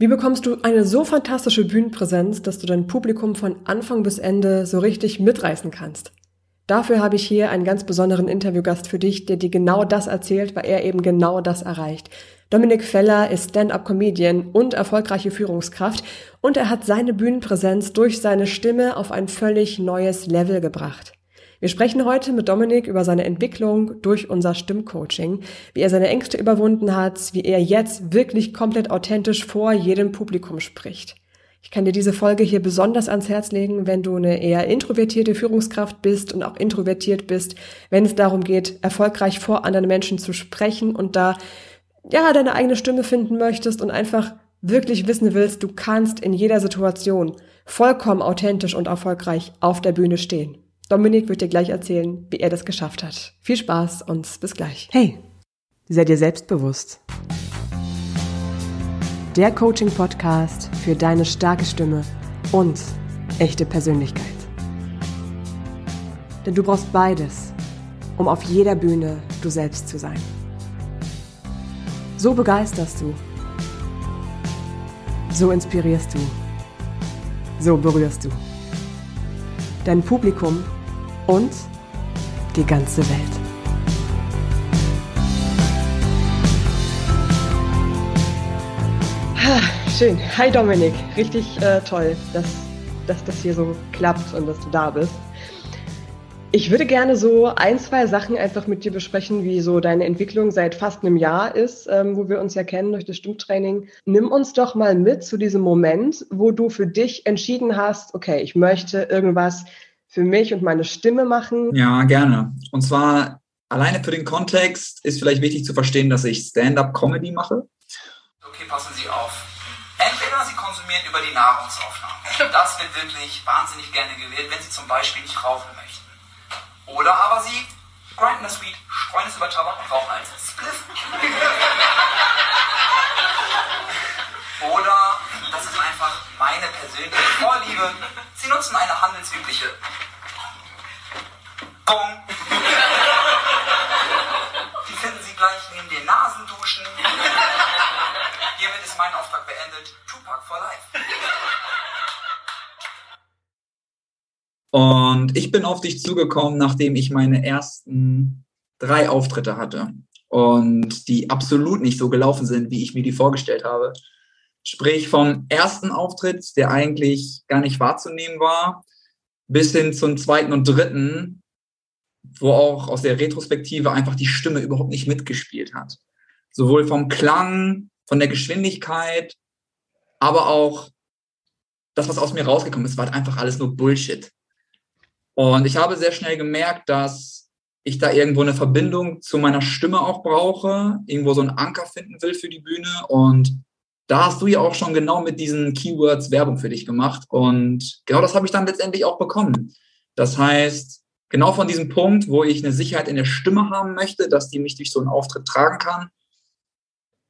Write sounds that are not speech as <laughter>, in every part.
Wie bekommst du eine so fantastische Bühnenpräsenz, dass du dein Publikum von Anfang bis Ende so richtig mitreißen kannst? Dafür habe ich hier einen ganz besonderen Interviewgast für dich, der dir genau das erzählt, weil er eben genau das erreicht. Dominik Feller ist Stand-up-Comedian und erfolgreiche Führungskraft und er hat seine Bühnenpräsenz durch seine Stimme auf ein völlig neues Level gebracht. Wir sprechen heute mit Dominik über seine Entwicklung durch unser Stimmcoaching, wie er seine Ängste überwunden hat, wie er jetzt wirklich komplett authentisch vor jedem Publikum spricht. Ich kann dir diese Folge hier besonders ans Herz legen, wenn du eine eher introvertierte Führungskraft bist und auch introvertiert bist, wenn es darum geht, erfolgreich vor anderen Menschen zu sprechen und da ja deine eigene Stimme finden möchtest und einfach wirklich wissen willst, du kannst in jeder Situation vollkommen authentisch und erfolgreich auf der Bühne stehen. Dominik wird dir gleich erzählen, wie er das geschafft hat. Viel Spaß und bis gleich. Hey, sei dir selbstbewusst. Der Coaching-Podcast für deine starke Stimme und echte Persönlichkeit. Denn du brauchst beides, um auf jeder Bühne du selbst zu sein. So begeisterst du. So inspirierst du. So berührst du. Dein Publikum und die ganze Welt. schön. Hi Dominik, richtig äh, toll, dass, dass das hier so klappt und dass du da bist. Ich würde gerne so ein, zwei Sachen einfach mit dir besprechen, wie so deine Entwicklung seit fast einem Jahr ist, ähm, wo wir uns ja kennen durch das Stimmtraining. Nimm uns doch mal mit zu diesem Moment, wo du für dich entschieden hast, okay, ich möchte irgendwas für mich und meine Stimme machen? Ja, gerne. Und zwar alleine für den Kontext ist vielleicht wichtig zu verstehen, dass ich Stand-up-Comedy mache. Okay, passen Sie auf. Entweder Sie konsumieren über die Nahrungsaufnahme. <laughs> Das wird wirklich wahnsinnig gerne gewählt, wenn Sie zum Beispiel nicht rauchen möchten. Oder aber Sie grinden das Weed, streuen es über Tabak und rauchen als Spliff. <laughs> Oder, das ist einfach meine persönliche Vorliebe, nutzen eine handelsübliche Bong. Die finden Sie gleich neben den Nasenduschen. Hiermit ist mein Auftrag beendet. Tupac for life. Und ich bin auf dich zugekommen, nachdem ich meine ersten drei Auftritte hatte und die absolut nicht so gelaufen sind, wie ich mir die vorgestellt habe. Sprich vom ersten Auftritt, der eigentlich gar nicht wahrzunehmen war, bis hin zum zweiten und dritten, wo auch aus der Retrospektive einfach die Stimme überhaupt nicht mitgespielt hat. Sowohl vom Klang, von der Geschwindigkeit, aber auch das, was aus mir rausgekommen ist, war halt einfach alles nur Bullshit. Und ich habe sehr schnell gemerkt, dass ich da irgendwo eine Verbindung zu meiner Stimme auch brauche, irgendwo so einen Anker finden will für die Bühne. Und da hast du ja auch schon genau mit diesen Keywords Werbung für dich gemacht. Und genau das habe ich dann letztendlich auch bekommen. Das heißt, genau von diesem Punkt, wo ich eine Sicherheit in der Stimme haben möchte, dass die mich durch so einen Auftritt tragen kann,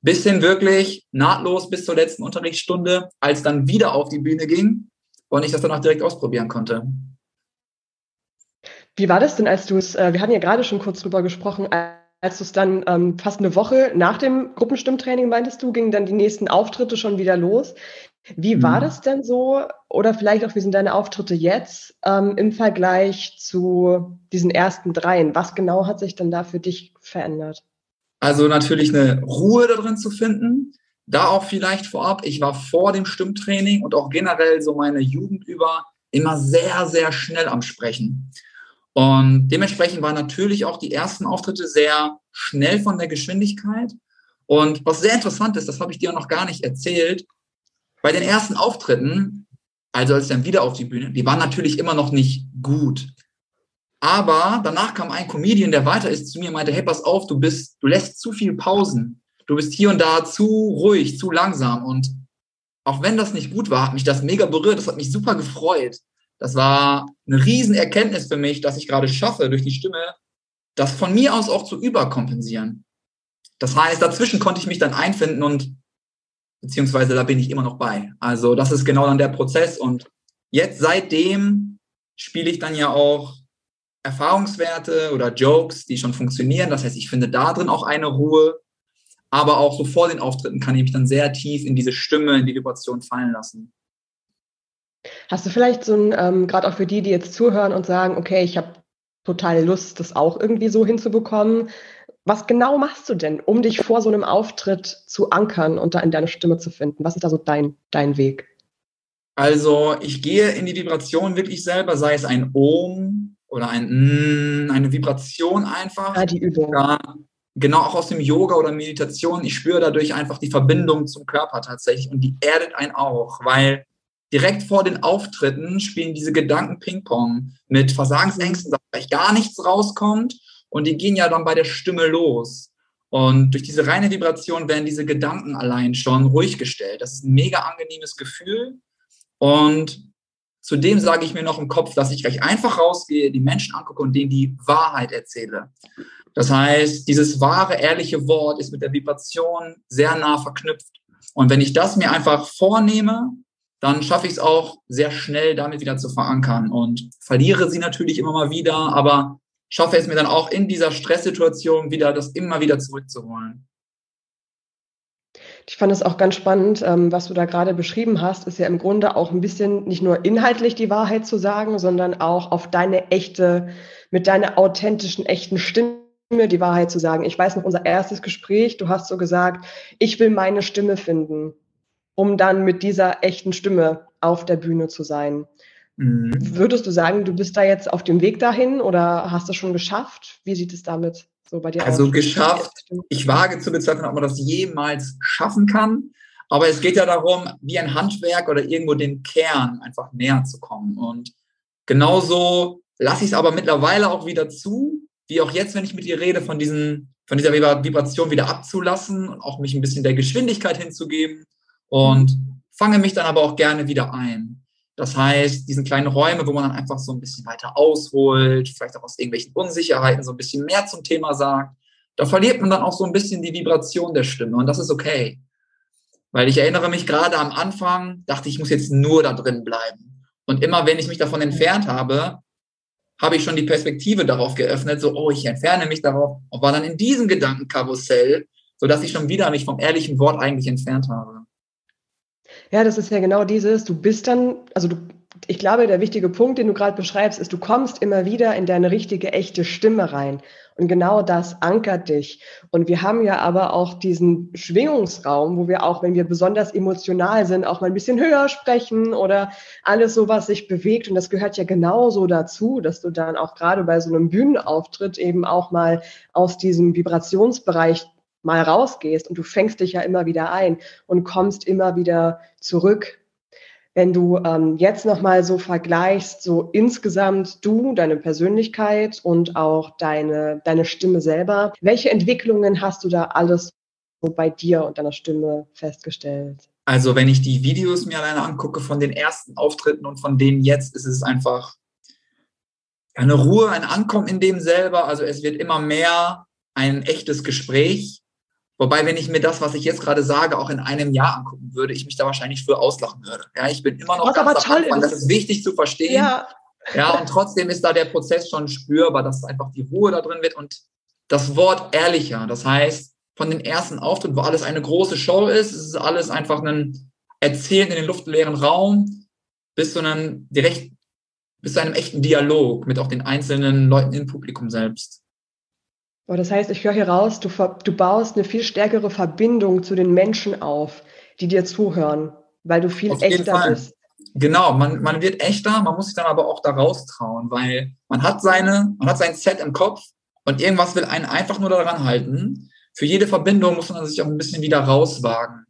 bis hin wirklich nahtlos bis zur letzten Unterrichtsstunde, als dann wieder auf die Bühne ging und ich das dann auch direkt ausprobieren konnte. Wie war das denn, als du es, äh, wir hatten ja gerade schon kurz drüber gesprochen, als du es dann ähm, fast eine Woche nach dem Gruppenstimmtraining meintest du, gingen dann die nächsten Auftritte schon wieder los. Wie war mhm. das denn so? Oder vielleicht auch, wie sind deine Auftritte jetzt ähm, im Vergleich zu diesen ersten dreien? Was genau hat sich dann da für dich verändert? Also natürlich eine Ruhe da drin zu finden. Da auch vielleicht vorab, ich war vor dem Stimmtraining und auch generell so meine Jugend über immer sehr, sehr schnell am Sprechen. Und dementsprechend waren natürlich auch die ersten Auftritte sehr schnell von der Geschwindigkeit. Und was sehr interessant ist, das habe ich dir noch gar nicht erzählt, bei den ersten Auftritten, also als ich dann wieder auf die Bühne, die waren natürlich immer noch nicht gut. Aber danach kam ein Comedian, der weiter ist, zu mir und meinte, hey, pass auf, du bist, du lässt zu viel Pausen. Du bist hier und da zu ruhig, zu langsam. Und auch wenn das nicht gut war, hat mich das mega berührt. Das hat mich super gefreut. Das war eine Riesenerkenntnis für mich, dass ich gerade schaffe, durch die Stimme, das von mir aus auch zu überkompensieren. Das heißt, dazwischen konnte ich mich dann einfinden und beziehungsweise da bin ich immer noch bei. Also das ist genau dann der Prozess und jetzt seitdem spiele ich dann ja auch Erfahrungswerte oder Jokes, die schon funktionieren. Das heißt, ich finde da drin auch eine Ruhe. aber auch so vor den Auftritten kann ich mich dann sehr tief in diese Stimme, in die Vibration fallen lassen. Hast du vielleicht so ein, ähm, gerade auch für die, die jetzt zuhören und sagen, okay, ich habe total Lust, das auch irgendwie so hinzubekommen. Was genau machst du denn, um dich vor so einem Auftritt zu ankern und da in deine Stimme zu finden? Was ist da so dein, dein Weg? Also ich gehe in die Vibration wirklich selber, sei es ein Ohm oder ein mm, eine Vibration einfach. Ja, die Übung. Ja, genau auch aus dem Yoga oder Meditation. Ich spüre dadurch einfach die Verbindung zum Körper tatsächlich und die erdet einen auch, weil direkt vor den Auftritten spielen diese Gedanken Ping-Pong mit Versagensängsten, dass vielleicht gar nichts rauskommt und die gehen ja dann bei der Stimme los. Und durch diese reine Vibration werden diese Gedanken allein schon ruhig gestellt. Das ist ein mega angenehmes Gefühl. Und zudem sage ich mir noch im Kopf, dass ich gleich einfach rausgehe, die Menschen angucke und denen die Wahrheit erzähle. Das heißt, dieses wahre, ehrliche Wort ist mit der Vibration sehr nah verknüpft. Und wenn ich das mir einfach vornehme, dann schaffe ich es auch sehr schnell, damit wieder zu verankern und verliere sie natürlich immer mal wieder, aber schaffe es mir dann auch in dieser Stresssituation wieder, das immer wieder zurückzuholen. Ich fand es auch ganz spannend, ähm, was du da gerade beschrieben hast, ist ja im Grunde auch ein bisschen nicht nur inhaltlich die Wahrheit zu sagen, sondern auch auf deine echte, mit deiner authentischen, echten Stimme die Wahrheit zu sagen. Ich weiß noch, unser erstes Gespräch, du hast so gesagt, ich will meine Stimme finden um dann mit dieser echten Stimme auf der Bühne zu sein. Mhm. Würdest du sagen, du bist da jetzt auf dem Weg dahin oder hast du schon geschafft? Wie sieht es damit so bei dir also aus? Also geschafft. Ich wage zu bezweifeln, ob man das jemals schaffen kann. Aber es geht ja darum, wie ein Handwerk oder irgendwo den Kern einfach näher zu kommen. Und genauso lasse ich es aber mittlerweile auch wieder zu, wie auch jetzt, wenn ich mit ihr rede, von, diesen, von dieser Vibration wieder abzulassen und auch mich ein bisschen der Geschwindigkeit hinzugeben und fange mich dann aber auch gerne wieder ein. Das heißt, diesen kleinen Räume, wo man dann einfach so ein bisschen weiter ausholt, vielleicht auch aus irgendwelchen Unsicherheiten so ein bisschen mehr zum Thema sagt, da verliert man dann auch so ein bisschen die Vibration der Stimme und das ist okay. Weil ich erinnere mich gerade am Anfang, dachte ich, muss jetzt nur da drin bleiben. Und immer wenn ich mich davon entfernt habe, habe ich schon die Perspektive darauf geöffnet, so, oh, ich entferne mich darauf und war dann in diesem Gedankenkarussell, sodass ich schon wieder mich vom ehrlichen Wort eigentlich entfernt habe. Ja, das ist ja genau dieses, du bist dann, also du, ich glaube, der wichtige Punkt, den du gerade beschreibst, ist, du kommst immer wieder in deine richtige, echte Stimme rein. Und genau das ankert dich. Und wir haben ja aber auch diesen Schwingungsraum, wo wir auch, wenn wir besonders emotional sind, auch mal ein bisschen höher sprechen oder alles so, was sich bewegt. Und das gehört ja genauso dazu, dass du dann auch gerade bei so einem Bühnenauftritt eben auch mal aus diesem Vibrationsbereich mal rausgehst und du fängst dich ja immer wieder ein und kommst immer wieder zurück. Wenn du ähm, jetzt nochmal so vergleichst, so insgesamt du, deine Persönlichkeit und auch deine, deine Stimme selber, welche Entwicklungen hast du da alles so bei dir und deiner Stimme festgestellt? Also wenn ich die Videos mir alleine angucke von den ersten Auftritten und von denen jetzt, ist es einfach eine Ruhe, ein Ankommen in dem selber. Also es wird immer mehr ein echtes Gespräch Wobei, wenn ich mir das, was ich jetzt gerade sage, auch in einem Jahr angucken würde, ich mich da wahrscheinlich für auslachen würde. Ja, ich bin immer noch ganz toll Anfang. Das ist wichtig zu verstehen. Ja. ja, und trotzdem ist da der Prozess schon spürbar, dass einfach die Ruhe da drin wird und das Wort ehrlicher. Das heißt, von den ersten Auftritten, wo alles eine große Show ist, ist es alles einfach ein Erzählen in den luftleeren Raum bis zu einem direkt, bis zu einem echten Dialog mit auch den einzelnen Leuten im Publikum selbst. Oh, das heißt, ich höre hier raus, du, du baust eine viel stärkere Verbindung zu den Menschen auf, die dir zuhören, weil du viel Auf echter bist. Genau, man, man wird echter, man muss sich dann aber auch da raustrauen, weil man hat seine, man hat sein Set im Kopf und irgendwas will einen einfach nur daran halten. Für jede Verbindung muss man sich auch ein bisschen wieder rauswagen.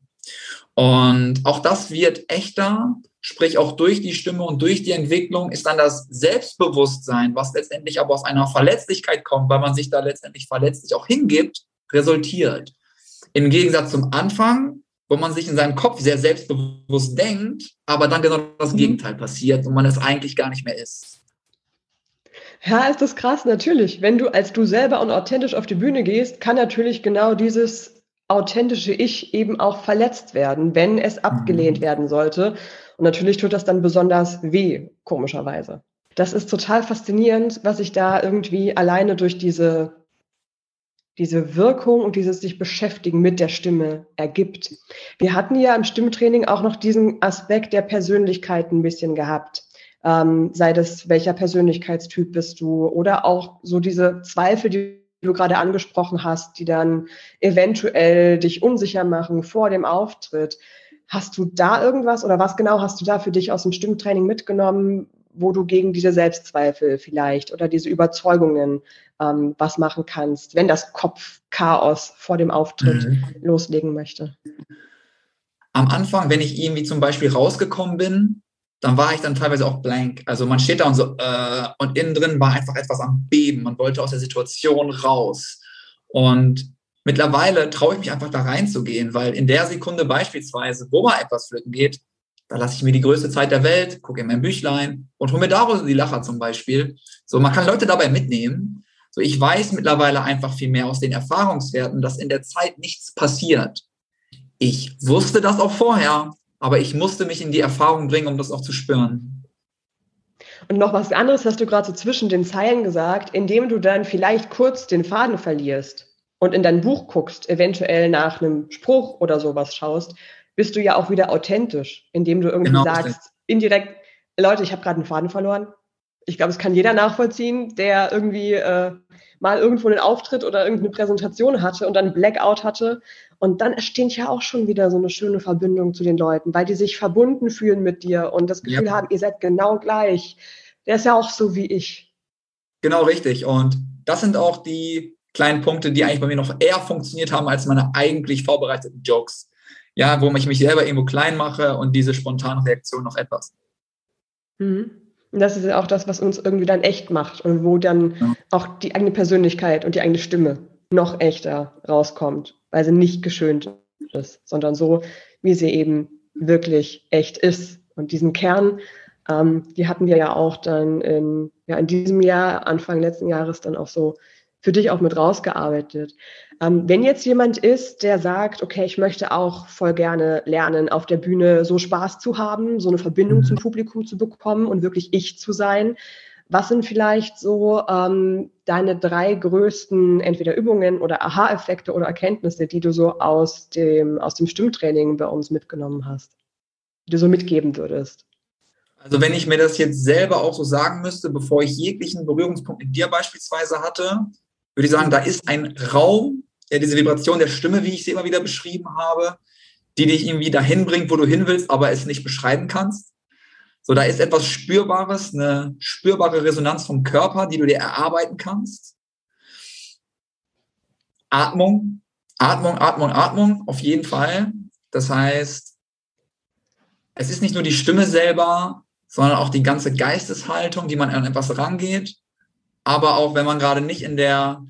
Und auch das wird echter sprich auch durch die Stimme und durch die Entwicklung ist dann das Selbstbewusstsein, was letztendlich aber aus einer Verletzlichkeit kommt, weil man sich da letztendlich verletzlich auch hingibt, resultiert. Im Gegensatz zum Anfang, wo man sich in seinem Kopf sehr selbstbewusst denkt, aber dann genau das mhm. Gegenteil passiert und man es eigentlich gar nicht mehr ist. Ja, ist das krass, natürlich. Wenn du als du selber und authentisch auf die Bühne gehst, kann natürlich genau dieses authentische Ich eben auch verletzt werden, wenn es abgelehnt mhm. werden sollte. Und natürlich tut das dann besonders weh, komischerweise. Das ist total faszinierend, was ich da irgendwie alleine durch diese diese Wirkung und dieses sich beschäftigen mit der Stimme ergibt. Wir hatten ja im Stimmtraining auch noch diesen Aspekt der Persönlichkeit ein bisschen gehabt. Ähm, sei das, welcher Persönlichkeitstyp bist du oder auch so diese Zweifel, die du gerade angesprochen hast, die dann eventuell dich unsicher machen vor dem Auftritt. Hast du da irgendwas oder was genau hast du da für dich aus dem Stimmtraining mitgenommen, wo du gegen diese Selbstzweifel vielleicht oder diese Überzeugungen ähm, was machen kannst, wenn das Kopfchaos vor dem Auftritt mhm. loslegen möchte? Am Anfang, wenn ich irgendwie zum Beispiel rausgekommen bin, dann war ich dann teilweise auch blank. Also man steht da und so, äh, und innen drin war einfach etwas am Beben. Man wollte aus der Situation raus. Und mittlerweile traue ich mich einfach da reinzugehen, weil in der Sekunde beispielsweise, wo mal etwas flöten geht, da lasse ich mir die größte Zeit der Welt, gucke in mein Büchlein und hole mir daraus die Lacher zum Beispiel. So, man kann Leute dabei mitnehmen. So, ich weiß mittlerweile einfach viel mehr aus den Erfahrungswerten, dass in der Zeit nichts passiert. Ich wusste das auch vorher, aber ich musste mich in die Erfahrung bringen, um das auch zu spüren. Und noch was anderes hast du gerade so zwischen den Zeilen gesagt, indem du dann vielleicht kurz den Faden verlierst und in dein Buch guckst, eventuell nach einem Spruch oder sowas schaust, bist du ja auch wieder authentisch, indem du irgendwie genau, sagst, indirekt, Leute, ich habe gerade einen Faden verloren. Ich glaube, es kann jeder nachvollziehen, der irgendwie äh, mal irgendwo einen Auftritt oder irgendeine Präsentation hatte und dann Blackout hatte. Und dann entsteht ja auch schon wieder so eine schöne Verbindung zu den Leuten, weil die sich verbunden fühlen mit dir und das Gefühl ja. haben, ihr seid genau gleich. Der ist ja auch so wie ich. Genau richtig. Und das sind auch die kleinen Punkte, die eigentlich bei mir noch eher funktioniert haben als meine eigentlich vorbereiteten Jokes ja, wo ich mich selber irgendwo klein mache und diese spontane Reaktion noch etwas. Mhm. Und das ist ja auch das, was uns irgendwie dann echt macht und wo dann ja. auch die eigene Persönlichkeit und die eigene Stimme noch echter rauskommt, weil sie nicht geschönt ist, sondern so, wie sie eben wirklich echt ist. Und diesen Kern, ähm, die hatten wir ja auch dann in, ja, in diesem Jahr, Anfang letzten Jahres, dann auch so für dich auch mit rausgearbeitet. Ähm, wenn jetzt jemand ist, der sagt, okay, ich möchte auch voll gerne lernen, auf der Bühne so Spaß zu haben, so eine Verbindung mhm. zum Publikum zu bekommen und wirklich ich zu sein, was sind vielleicht so ähm, deine drei größten entweder Übungen oder Aha-Effekte oder Erkenntnisse, die du so aus dem, aus dem Stimmtraining bei uns mitgenommen hast, die du so mitgeben würdest? Also wenn ich mir das jetzt selber auch so sagen müsste, bevor ich jeglichen Berührungspunkt mit dir beispielsweise hatte, würde ich sagen, da ist ein Raum, ja, diese Vibration der Stimme, wie ich sie immer wieder beschrieben habe, die dich irgendwie dahin bringt, wo du hin willst, aber es nicht beschreiben kannst. So, da ist etwas Spürbares, eine spürbare Resonanz vom Körper, die du dir erarbeiten kannst. Atmung, Atmung, Atmung, Atmung, auf jeden Fall. Das heißt, es ist nicht nur die Stimme selber, sondern auch die ganze Geisteshaltung, die man an etwas rangeht. Aber auch wenn man gerade nicht in der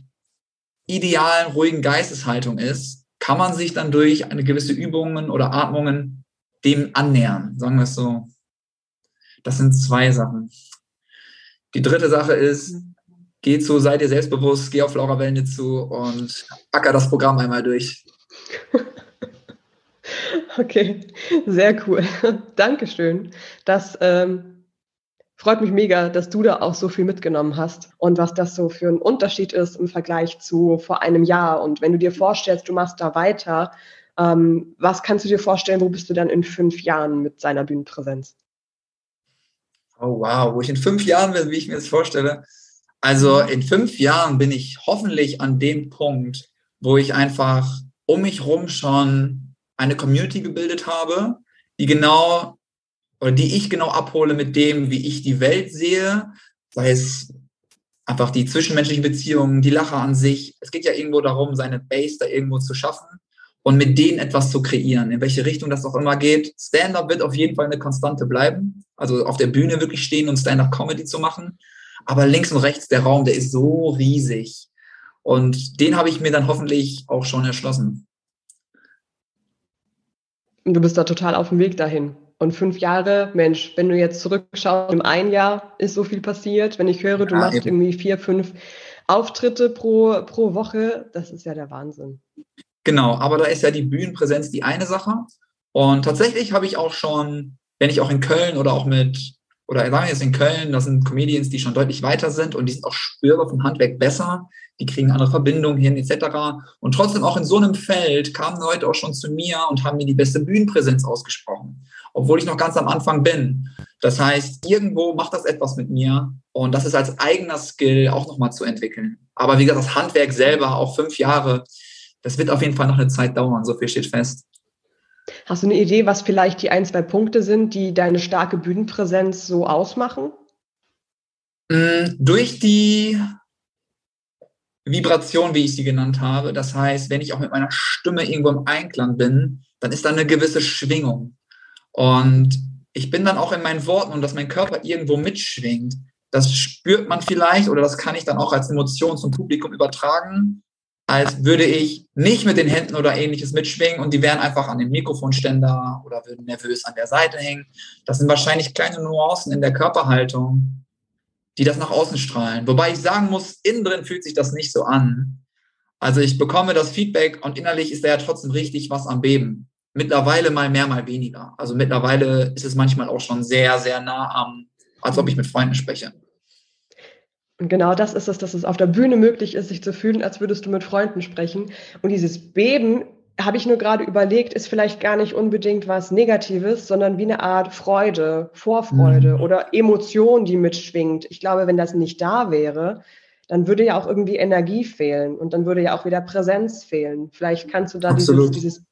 idealen, ruhigen Geisteshaltung ist, kann man sich dann durch eine gewisse Übungen oder Atmungen dem annähern, sagen wir es so. Das sind zwei Sachen. Die dritte Sache ist, geh zu, sei dir selbstbewusst, geh auf Laura Wellne zu und acker das Programm einmal durch. <laughs> Okay, sehr cool. Dankeschön. Das ähm, freut mich mega, dass du da auch so viel mitgenommen hast und was das so für ein Unterschied ist im Vergleich zu vor einem Jahr. Und wenn du dir vorstellst, du machst da weiter, ähm, was kannst du dir vorstellen, wo bist du dann in fünf Jahren mit seiner Bühnenpräsenz? Oh wow, wo ich in fünf Jahren bin, wie ich mir das vorstelle. Also in fünf Jahren bin ich hoffentlich an dem Punkt, wo ich einfach um mich herum schon eine Community gebildet habe, die genau oder die ich genau abhole mit dem, wie ich die Welt sehe, sei es einfach die zwischenmenschlichen Beziehungen, die Lacher an sich. Es geht ja irgendwo darum, seine Base da irgendwo zu schaffen und mit denen etwas zu kreieren, in welche Richtung das auch immer geht. Stand-up wird auf jeden Fall eine Konstante bleiben, also auf der Bühne wirklich stehen und Stand-up-Comedy zu machen. Aber links und rechts der Raum, der ist so riesig. Und den habe ich mir dann hoffentlich auch schon erschlossen. Du bist da total auf dem Weg dahin. Und fünf Jahre, Mensch, wenn du jetzt zurückschaust, im ein Jahr ist so viel passiert. Wenn ich höre, du ja, machst eben. irgendwie vier, fünf Auftritte pro, pro Woche, das ist ja der Wahnsinn. Genau, aber da ist ja die Bühnenpräsenz die eine Sache. Und tatsächlich habe ich auch schon, wenn ich auch in Köln oder auch mit oder sagen wir jetzt in Köln, das sind Comedians, die schon deutlich weiter sind und die sind auch spürbar vom Handwerk besser, die kriegen andere Verbindungen hin, etc. Und trotzdem auch in so einem Feld kamen Leute auch schon zu mir und haben mir die beste Bühnenpräsenz ausgesprochen, obwohl ich noch ganz am Anfang bin. Das heißt, irgendwo macht das etwas mit mir und das ist als eigener Skill auch nochmal zu entwickeln. Aber wie gesagt, das Handwerk selber, auch fünf Jahre, das wird auf jeden Fall noch eine Zeit dauern, so viel steht fest. Hast du eine Idee, was vielleicht die ein, zwei Punkte sind, die deine starke Bühnenpräsenz so ausmachen? Mm, durch die Vibration, wie ich sie genannt habe. Das heißt, wenn ich auch mit meiner Stimme irgendwo im Einklang bin, dann ist da eine gewisse Schwingung. Und ich bin dann auch in meinen Worten und dass mein Körper irgendwo mitschwingt. Das spürt man vielleicht oder das kann ich dann auch als Emotion zum Publikum übertragen als würde ich nicht mit den Händen oder ähnliches mitschwingen und die wären einfach an dem Mikrofonständer oder würden nervös an der Seite hängen. Das sind wahrscheinlich kleine Nuancen in der Körperhaltung, die das nach außen strahlen. Wobei ich sagen muss, innen drin fühlt sich das nicht so an. Also ich bekomme das Feedback und innerlich ist da ja trotzdem richtig was am Beben. Mittlerweile mal mehr, mal weniger. Also mittlerweile ist es manchmal auch schon sehr, sehr nah am, als ob ich mit Freunden spreche. Und genau das ist es, dass es auf der Bühne möglich ist, sich zu fühlen, als würdest du mit Freunden sprechen. Und dieses Beben, habe ich nur gerade überlegt, ist vielleicht gar nicht unbedingt was Negatives, sondern wie eine Art Freude, Vorfreude mhm. oder Emotion, die mitschwingt. Ich glaube, wenn das nicht da wäre, dann würde ja auch irgendwie Energie fehlen und dann würde ja auch wieder Präsenz fehlen. Vielleicht kannst du da dieses, dieses,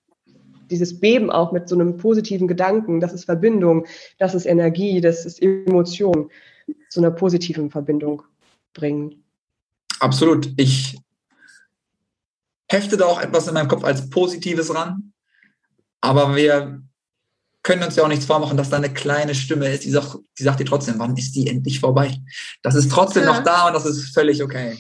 dieses Beben auch mit so einem positiven Gedanken, das ist Verbindung, das ist Energie, das ist Emotion, zu einer positiven Verbindung bringen. Absolut. Ich hefte da auch etwas in meinem Kopf als Positives ran. Aber wir können uns ja auch nichts vormachen, dass da eine kleine Stimme ist, die sagt, die sagt dir trotzdem, wann ist die endlich vorbei? Das ist trotzdem ja. noch da und das ist völlig okay.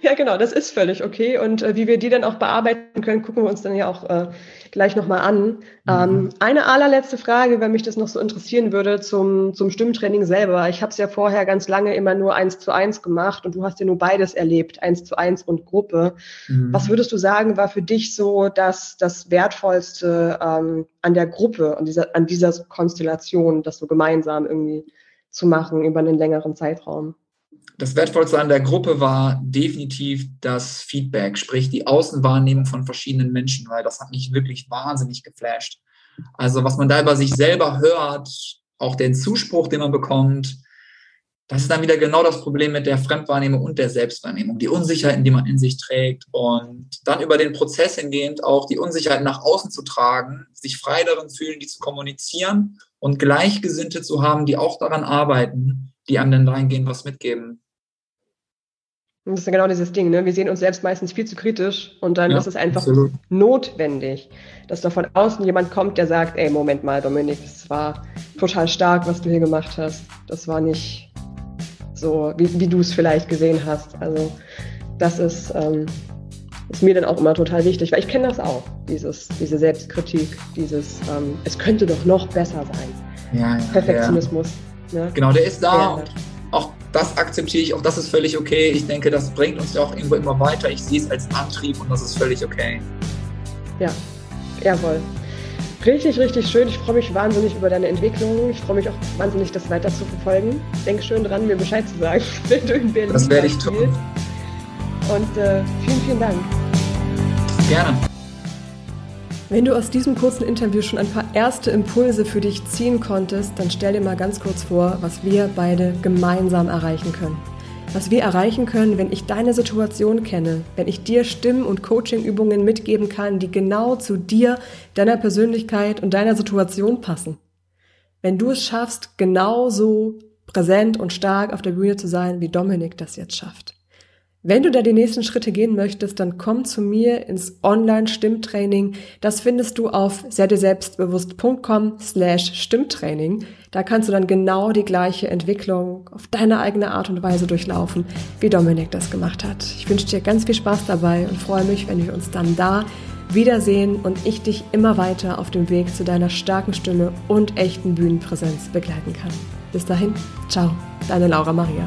Ja, genau, das ist völlig okay. Und äh, wie wir die dann auch bearbeiten können, gucken wir uns dann ja auch äh, gleich nochmal an. Mhm. Ähm, eine allerletzte Frage, wenn mich das noch so interessieren würde, zum, zum Stimmtraining selber. Ich habe es ja vorher ganz lange immer nur eins zu eins gemacht und du hast ja nur beides erlebt, eins zu eins und Gruppe. Mhm. Was würdest du sagen, war für dich so das, das Wertvollste ähm, an der Gruppe, an dieser, an dieser Konstellation, das so gemeinsam irgendwie zu machen über einen längeren Zeitraum? Das Wertvollste an der Gruppe war definitiv das Feedback, sprich die Außenwahrnehmung von verschiedenen Menschen, weil das hat mich wirklich wahnsinnig geflasht. Also was man da über sich selber hört, auch den Zuspruch, den man bekommt, das ist dann wieder genau das Problem mit der Fremdwahrnehmung und der Selbstwahrnehmung, die Unsicherheiten, die man in sich trägt und dann über den Prozess hingehend auch die Unsicherheiten nach außen zu tragen, sich frei darin fühlen, die zu kommunizieren und Gleichgesinnte zu haben, die auch daran arbeiten, die einem dann dahingehend was mitgeben. Und das ist ja genau dieses Ding, ne? Wir sehen uns selbst meistens viel zu kritisch und dann ja, ist es einfach absolut. notwendig, dass da von außen jemand kommt, der sagt, ey, Moment mal, Dominik, das war total stark, was du hier gemacht hast. Das war nicht so, wie, wie du es vielleicht gesehen hast. Also das ist, ähm, ist mir dann auch immer total wichtig, weil ich kenne das auch, dieses, diese Selbstkritik, dieses, ähm, es könnte doch noch besser sein. Ja, ja, Perfektionismus. Ja. Ne? Genau, der ist da auch das akzeptiere ich, auch das ist völlig okay. Ich denke, das bringt uns ja auch irgendwo immer weiter. Ich sehe es als Antrieb und das ist völlig okay. Ja, jawohl. Richtig, richtig schön. Ich freue mich wahnsinnig über deine Entwicklung. Ich freue mich auch wahnsinnig, das weiter zu verfolgen. Denk schön dran, mir Bescheid zu sagen, <laughs> wenn du in Berlin Das werde ich tun. Und äh, vielen, vielen Dank. Gerne. Wenn du aus diesem kurzen Interview schon ein paar erste Impulse für dich ziehen konntest, dann stell dir mal ganz kurz vor, was wir beide gemeinsam erreichen können. Was wir erreichen können, wenn ich deine Situation kenne, wenn ich dir Stimmen- und Coachingübungen mitgeben kann, die genau zu dir, deiner Persönlichkeit und deiner Situation passen. Wenn du es schaffst, genauso präsent und stark auf der Bühne zu sein, wie Dominik das jetzt schafft. Wenn du da die nächsten Schritte gehen möchtest, dann komm zu mir ins Online-Stimmtraining. Das findest du auf selbstbewusst.com slash Stimmtraining. Da kannst du dann genau die gleiche Entwicklung auf deine eigene Art und Weise durchlaufen, wie Dominik das gemacht hat. Ich wünsche dir ganz viel Spaß dabei und freue mich, wenn wir uns dann da wiedersehen und ich dich immer weiter auf dem Weg zu deiner starken Stimme und echten Bühnenpräsenz begleiten kann. Bis dahin, ciao, deine Laura Maria.